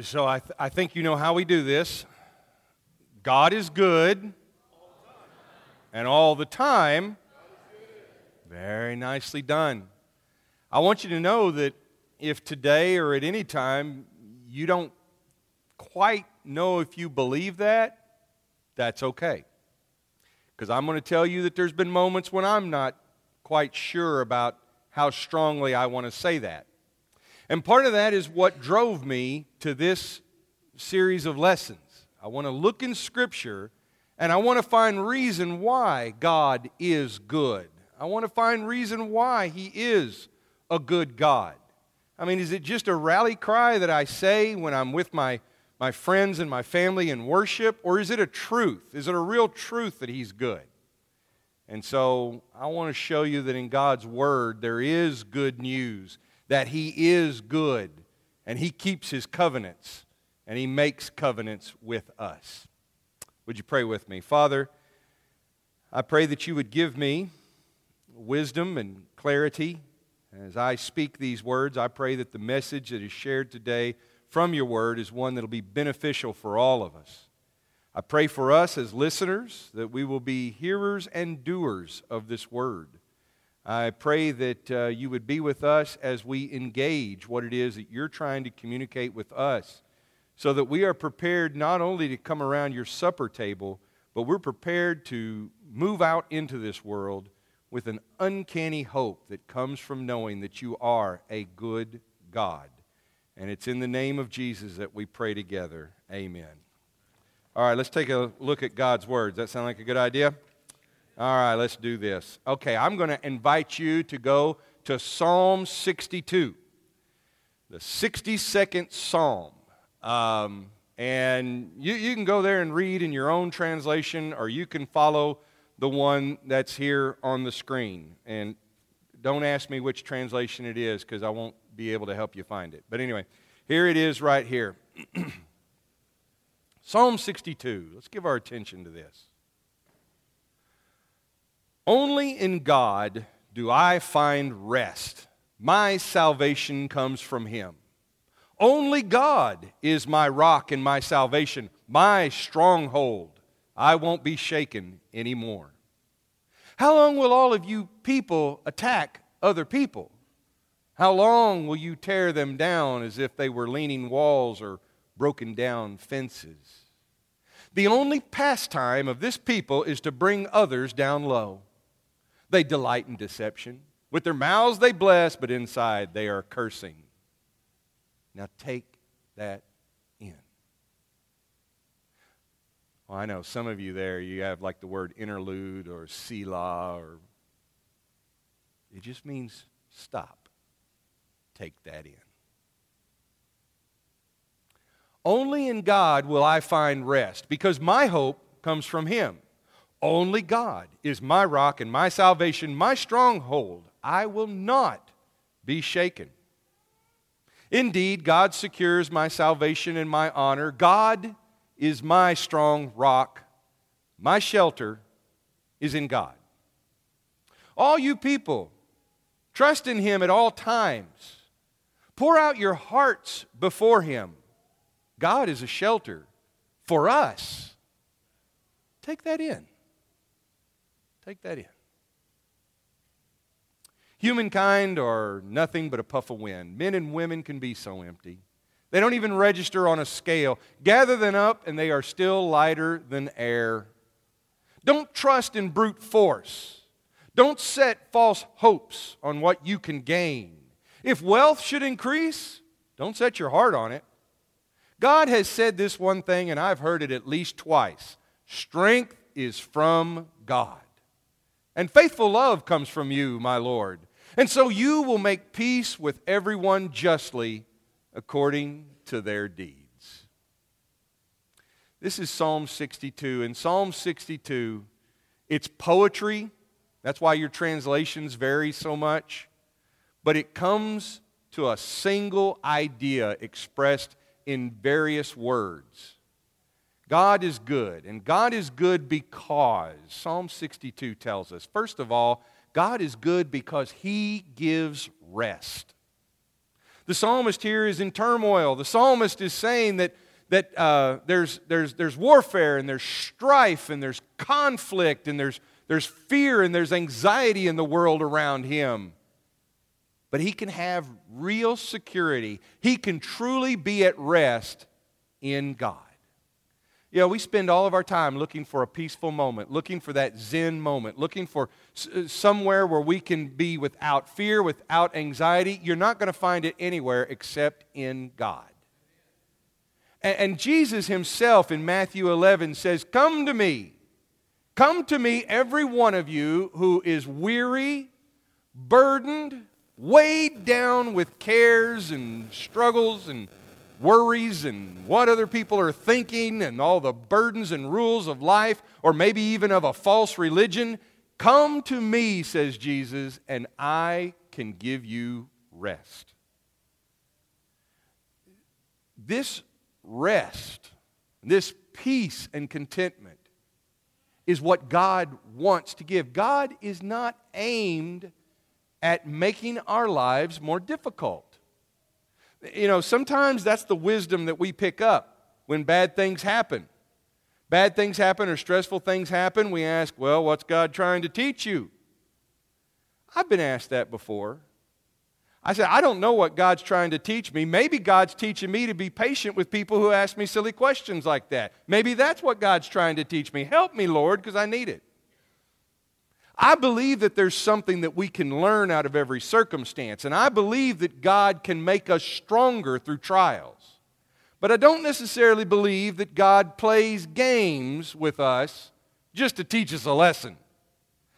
So I, th- I think you know how we do this. God is good, and all the time. Very nicely done. I want you to know that if today or at any time you don't quite know if you believe that, that's okay. Because I'm going to tell you that there's been moments when I'm not quite sure about how strongly I want to say that. And part of that is what drove me to this series of lessons. I want to look in Scripture and I want to find reason why God is good. I want to find reason why He is a good God. I mean, is it just a rally cry that I say when I'm with my, my friends and my family in worship? Or is it a truth? Is it a real truth that He's good? And so I want to show you that in God's Word there is good news, that He is good, and He keeps His covenants, and He makes covenants with us. Would you pray with me? Father, I pray that you would give me wisdom and clarity as I speak these words. I pray that the message that is shared today from your word is one that will be beneficial for all of us. I pray for us as listeners that we will be hearers and doers of this word. I pray that uh, you would be with us as we engage what it is that you're trying to communicate with us so that we are prepared not only to come around your supper table, but we're prepared to move out into this world with an uncanny hope that comes from knowing that you are a good God. And it's in the name of Jesus that we pray together. Amen. All right, let's take a look at God's Word. Does that sound like a good idea? All right, let's do this. Okay, I'm going to invite you to go to Psalm 62, the 62nd Psalm. Um, and you, you can go there and read in your own translation, or you can follow the one that's here on the screen. And don't ask me which translation it is because I won't be able to help you find it. But anyway, here it is right here. Psalm 62. Let's give our attention to this. Only in God do I find rest. My salvation comes from Him. Only God is my rock and my salvation, my stronghold. I won't be shaken anymore. How long will all of you people attack other people? How long will you tear them down as if they were leaning walls or broken down fences. The only pastime of this people is to bring others down low. They delight in deception. With their mouths they bless, but inside they are cursing. Now take that in. Well, I know some of you there, you have like the word interlude or Selah, or it just means stop. Take that in. Only in God will I find rest because my hope comes from Him. Only God is my rock and my salvation, my stronghold. I will not be shaken. Indeed, God secures my salvation and my honor. God is my strong rock. My shelter is in God. All you people, trust in Him at all times. Pour out your hearts before Him. God is a shelter for us. Take that in. Take that in. Humankind are nothing but a puff of wind. Men and women can be so empty. They don't even register on a scale. Gather them up, and they are still lighter than air. Don't trust in brute force. Don't set false hopes on what you can gain. If wealth should increase, don't set your heart on it. God has said this one thing, and I've heard it at least twice strength is from God. And faithful love comes from you, my Lord. And so you will make peace with everyone justly according to their deeds. This is Psalm 62. In Psalm 62, it's poetry. That's why your translations vary so much. But it comes to a single idea expressed in various words. God is good, and God is good because, Psalm 62 tells us, first of all, God is good because He gives rest. The psalmist here is in turmoil. The psalmist is saying that, that uh, there's, there's, there's warfare and there's strife and there's conflict and there's, there's fear and there's anxiety in the world around him. But he can have real security. He can truly be at rest in God. You know, we spend all of our time looking for a peaceful moment, looking for that Zen moment, looking for uh, somewhere where we can be without fear, without anxiety. You're not going to find it anywhere except in God. And, and Jesus himself in Matthew 11 says, Come to me. Come to me, every one of you who is weary, burdened, weighed down with cares and struggles and worries and what other people are thinking and all the burdens and rules of life, or maybe even of a false religion, come to me, says Jesus, and I can give you rest. This rest, this peace and contentment, is what God wants to give. God is not aimed at making our lives more difficult. You know, sometimes that's the wisdom that we pick up when bad things happen. Bad things happen or stressful things happen, we ask, well, what's God trying to teach you? I've been asked that before. I said, I don't know what God's trying to teach me. Maybe God's teaching me to be patient with people who ask me silly questions like that. Maybe that's what God's trying to teach me. Help me, Lord, because I need it. I believe that there's something that we can learn out of every circumstance, and I believe that God can make us stronger through trials. But I don't necessarily believe that God plays games with us just to teach us a lesson.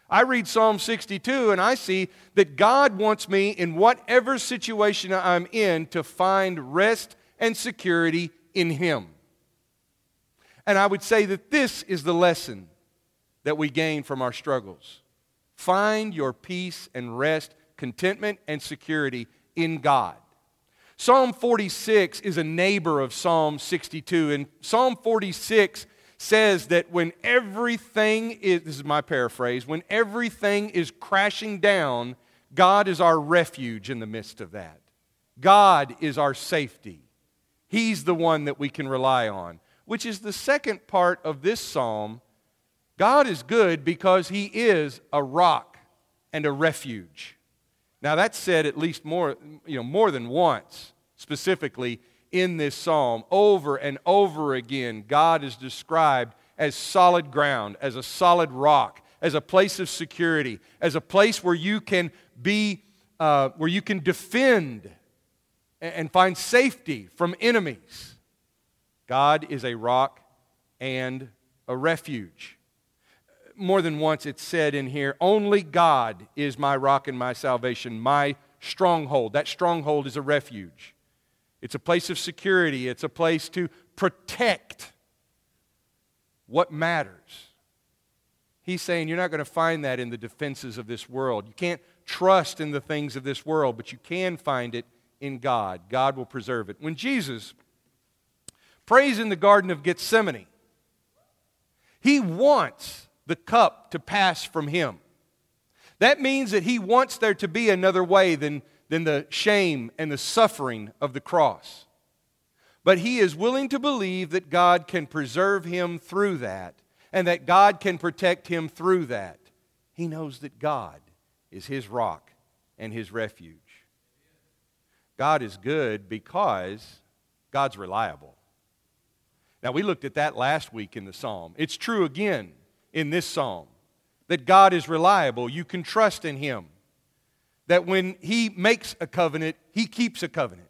I read Psalm 62 and I see that God wants me, in whatever situation I'm in, to find rest and security in Him. And I would say that this is the lesson that we gain from our struggles. Find your peace and rest, contentment and security in God. Psalm 46 is a neighbor of Psalm 62. And Psalm 46 says that when everything is, this is my paraphrase, when everything is crashing down, God is our refuge in the midst of that. God is our safety. He's the one that we can rely on, which is the second part of this psalm God is good because He is a rock and a refuge. Now that's said at least more, you know, more than once, specifically in this psalm. Over and over again, God is described as solid ground, as a solid rock, as a place of security, as a place where you can be, uh, where you can defend and find safety from enemies. God is a rock and a refuge more than once it's said in here, only God is my rock and my salvation, my stronghold. That stronghold is a refuge. It's a place of security, it's a place to protect what matters. He's saying you're not going to find that in the defenses of this world. You can't trust in the things of this world, but you can find it in God. God will preserve it. When Jesus prays in the Garden of Gethsemane, he wants the cup to pass from him. That means that he wants there to be another way than, than the shame and the suffering of the cross. But he is willing to believe that God can preserve him through that and that God can protect him through that. He knows that God is his rock and his refuge. God is good because God's reliable. Now, we looked at that last week in the psalm. It's true again in this psalm that God is reliable. You can trust in Him. That when He makes a covenant, He keeps a covenant.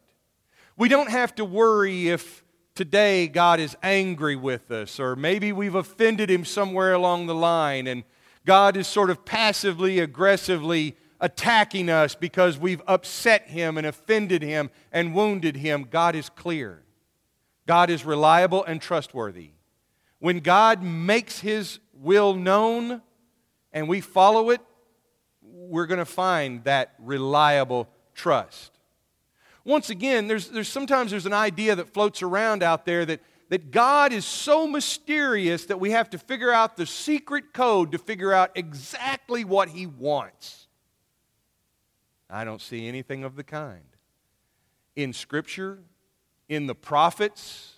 We don't have to worry if today God is angry with us, or maybe we've offended Him somewhere along the line, and God is sort of passively, aggressively attacking us because we've upset Him and offended Him and wounded Him. God is clear. God is reliable and trustworthy. When God makes His will known and we follow it, we're going to find that reliable trust. Once again, there's, there's sometimes there's an idea that floats around out there that, that God is so mysterious that we have to figure out the secret code to figure out exactly what He wants. I don't see anything of the kind. in Scripture, in the prophets,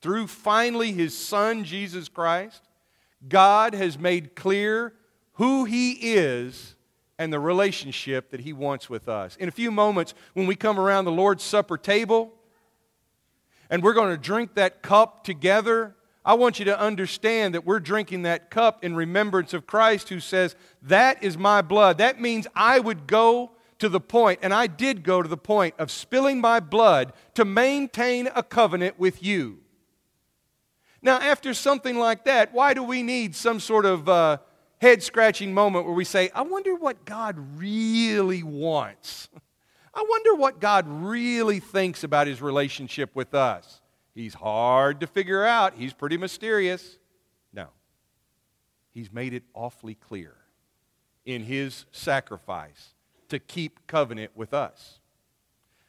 through finally His Son, Jesus Christ, God has made clear who He is and the relationship that He wants with us. In a few moments, when we come around the Lord's Supper table and we're going to drink that cup together, I want you to understand that we're drinking that cup in remembrance of Christ who says, That is my blood. That means I would go to the point, and I did go to the point of spilling my blood to maintain a covenant with you. Now, after something like that, why do we need some sort of uh, head scratching moment where we say, I wonder what God really wants? I wonder what God really thinks about his relationship with us. He's hard to figure out, he's pretty mysterious. No, he's made it awfully clear in his sacrifice to keep covenant with us.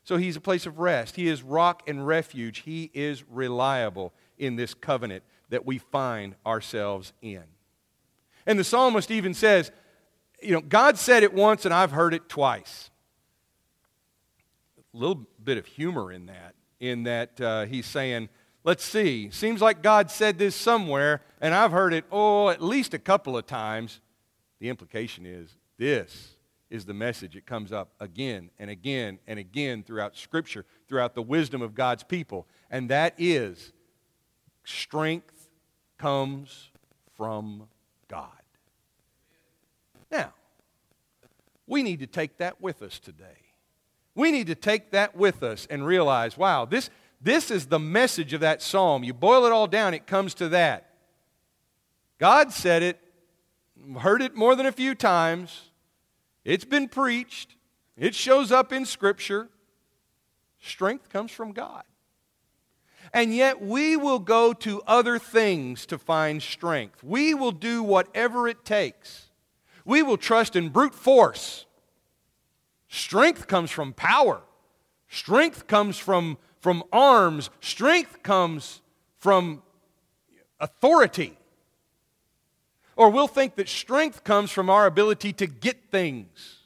So he's a place of rest. He is rock and refuge. He is reliable in this covenant that we find ourselves in. And the psalmist even says, you know, God said it once and I've heard it twice. A little bit of humor in that, in that uh, he's saying, let's see, seems like God said this somewhere and I've heard it, oh, at least a couple of times. The implication is this is the message. It comes up again and again and again throughout Scripture, throughout the wisdom of God's people. And that is strength comes from God. Now, we need to take that with us today. We need to take that with us and realize wow, this, this is the message of that psalm. You boil it all down, it comes to that. God said it, heard it more than a few times. It's been preached, it shows up in Scripture. Strength comes from God. And yet, we will go to other things to find strength. We will do whatever it takes. We will trust in brute force. Strength comes from power, strength comes from, from arms, strength comes from authority. Or we'll think that strength comes from our ability to get things.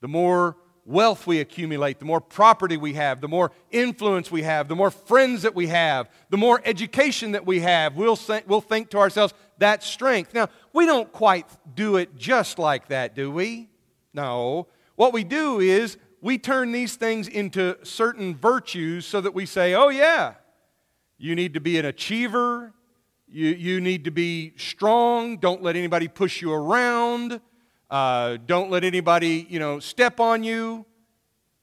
The more wealth we accumulate, the more property we have, the more influence we have, the more friends that we have, the more education that we have, we'll, we'll think to ourselves, that's strength. Now, we don't quite do it just like that, do we? No. What we do is we turn these things into certain virtues so that we say, oh, yeah, you need to be an achiever, you, you need to be strong. Don't let anybody push you around. Uh, don't let anybody, you know, step on you.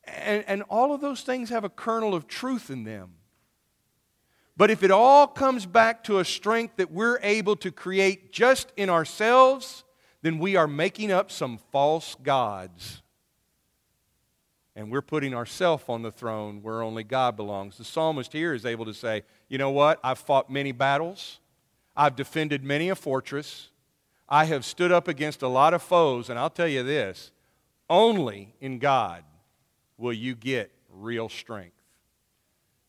And, and all of those things have a kernel of truth in them. But if it all comes back to a strength that we're able to create just in ourselves, then we are making up some false gods. And we're putting ourselves on the throne where only God belongs. The psalmist here is able to say, you know what? I've fought many battles. I've defended many a fortress. I have stood up against a lot of foes, and I'll tell you this only in God will you get real strength.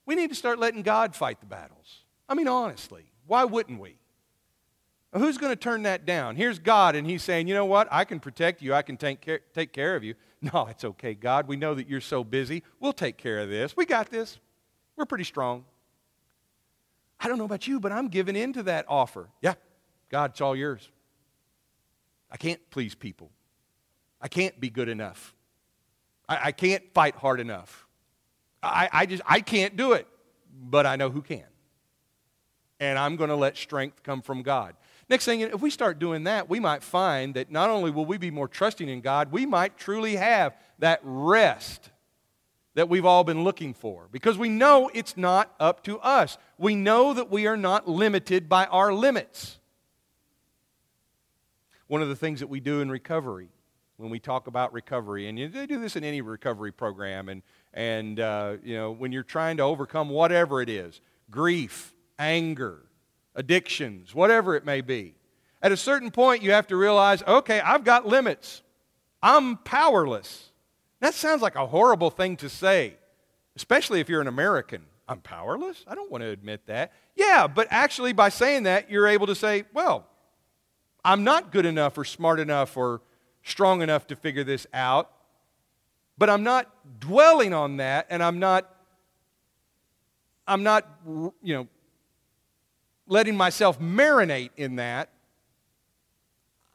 We need to start letting God fight the battles. I mean, honestly, why wouldn't we? Who's going to turn that down? Here's God, and He's saying, you know what? I can protect you, I can take care, take care of you. No, it's okay, God. We know that you're so busy. We'll take care of this. We got this. We're pretty strong. I don't know about you, but I'm giving in to that offer. Yeah, God, it's all yours. I can't please people. I can't be good enough. I, I can't fight hard enough. I, I just I can't do it, but I know who can. And I'm going to let strength come from God. Next thing, if we start doing that, we might find that not only will we be more trusting in God, we might truly have that rest that we've all been looking for because we know it's not up to us. We know that we are not limited by our limits. One of the things that we do in recovery, when we talk about recovery, and they do this in any recovery program, and, and uh, you know, when you're trying to overcome whatever it is grief, anger, addictions, whatever it may be. At a certain point, you have to realize okay, I've got limits. I'm powerless. That sounds like a horrible thing to say, especially if you're an American. I'm powerless? I don't want to admit that. Yeah, but actually, by saying that, you're able to say, well, I'm not good enough or smart enough or strong enough to figure this out. But I'm not dwelling on that and I'm not I'm not you know letting myself marinate in that.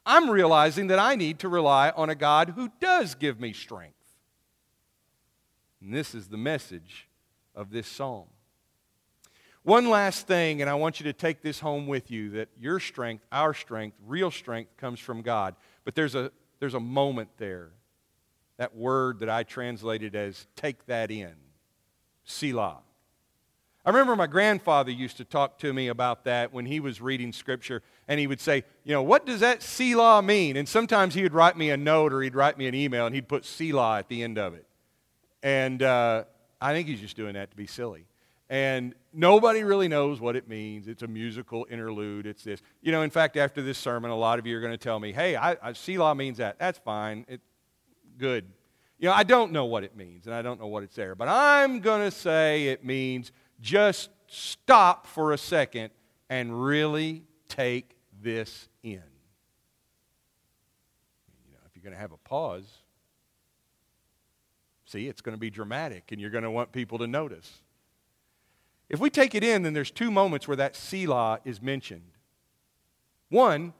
I'm realizing that I need to rely on a God who does give me strength. And this is the message of this psalm. One last thing, and I want you to take this home with you that your strength, our strength, real strength comes from God. But there's a, there's a moment there. That word that I translated as take that in, Selah. I remember my grandfather used to talk to me about that when he was reading scripture, and he would say, You know, what does that Selah mean? And sometimes he would write me a note or he'd write me an email, and he'd put Selah at the end of it. And uh, I think he's just doing that to be silly. And nobody really knows what it means. It's a musical interlude. It's this. You know, in fact, after this sermon, a lot of you are going to tell me, hey, I, I, Selah means that. That's fine. It's good. You know, I don't know what it means, and I don't know what it's there. But I'm going to say it means just stop for a second and really take this in. You know, if you're going to have a pause, see, it's going to be dramatic, and you're going to want people to notice. If we take it in, then there's two moments where that Selah is mentioned. One,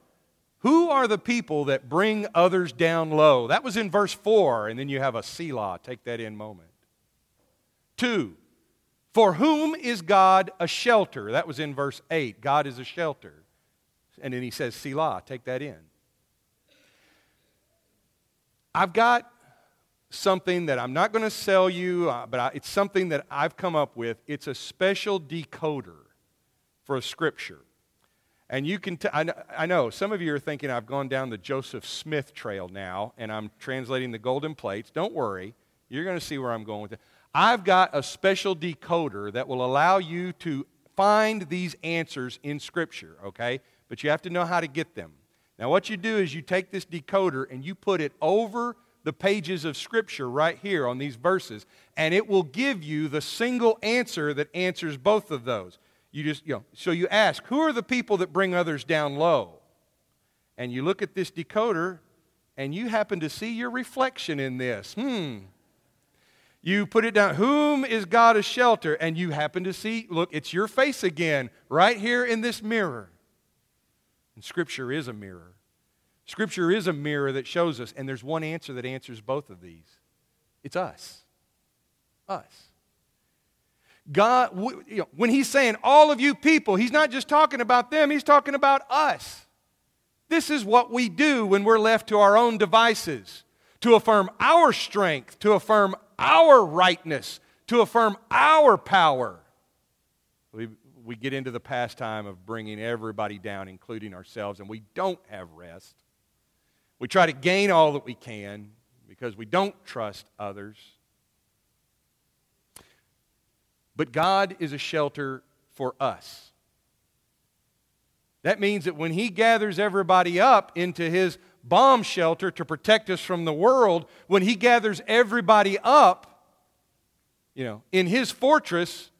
who are the people that bring others down low? That was in verse 4, and then you have a Selah. Take that in moment. Two, for whom is God a shelter? That was in verse 8. God is a shelter. And then he says, Selah. Take that in. I've got something that I'm not going to sell you, uh, but I, it's something that I've come up with. It's a special decoder for a scripture. And you can, I know some of you are thinking I've gone down the Joseph Smith trail now and I'm translating the golden plates. Don't worry, you're going to see where I'm going with it. I've got a special decoder that will allow you to find these answers in Scripture, okay? But you have to know how to get them. Now, what you do is you take this decoder and you put it over the pages of Scripture right here on these verses, and it will give you the single answer that answers both of those. You just, you know, so you ask, who are the people that bring others down low? And you look at this decoder, and you happen to see your reflection in this. Hmm. You put it down, whom is God a shelter? And you happen to see, look, it's your face again, right here in this mirror. And Scripture is a mirror. Scripture is a mirror that shows us, and there's one answer that answers both of these it's us. Us. God, when He's saying all of you people, He's not just talking about them, He's talking about us. This is what we do when we're left to our own devices to affirm our strength, to affirm our rightness, to affirm our power. We, we get into the pastime of bringing everybody down, including ourselves, and we don't have rest. We try to gain all that we can because we don't trust others. But God is a shelter for us. That means that when He gathers everybody up into His bomb shelter to protect us from the world, when He gathers everybody up, you know, in His fortress,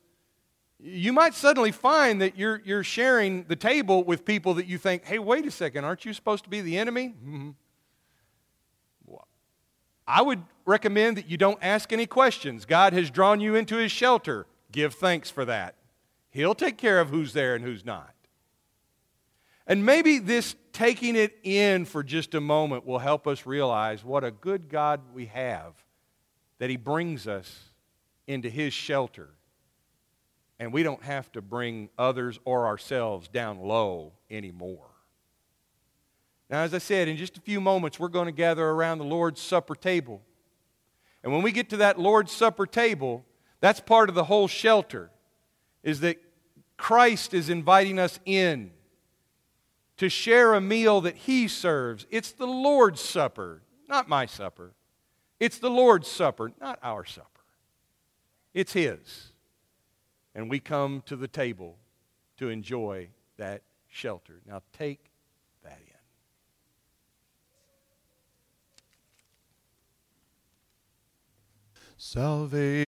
you might suddenly find that you're, you're sharing the table with people that you think, hey, wait a second, aren't you supposed to be the enemy? Mm-hmm. I would recommend that you don't ask any questions. God has drawn you into his shelter. Give thanks for that. He'll take care of who's there and who's not. And maybe this taking it in for just a moment will help us realize what a good God we have that he brings us into his shelter. And we don't have to bring others or ourselves down low anymore. Now, as I said, in just a few moments, we're going to gather around the Lord's Supper table. And when we get to that Lord's Supper table, that's part of the whole shelter, is that Christ is inviting us in to share a meal that He serves. It's the Lord's Supper, not my supper. It's the Lord's Supper, not our supper. It's His. And we come to the table to enjoy that shelter. Now, take Salvation.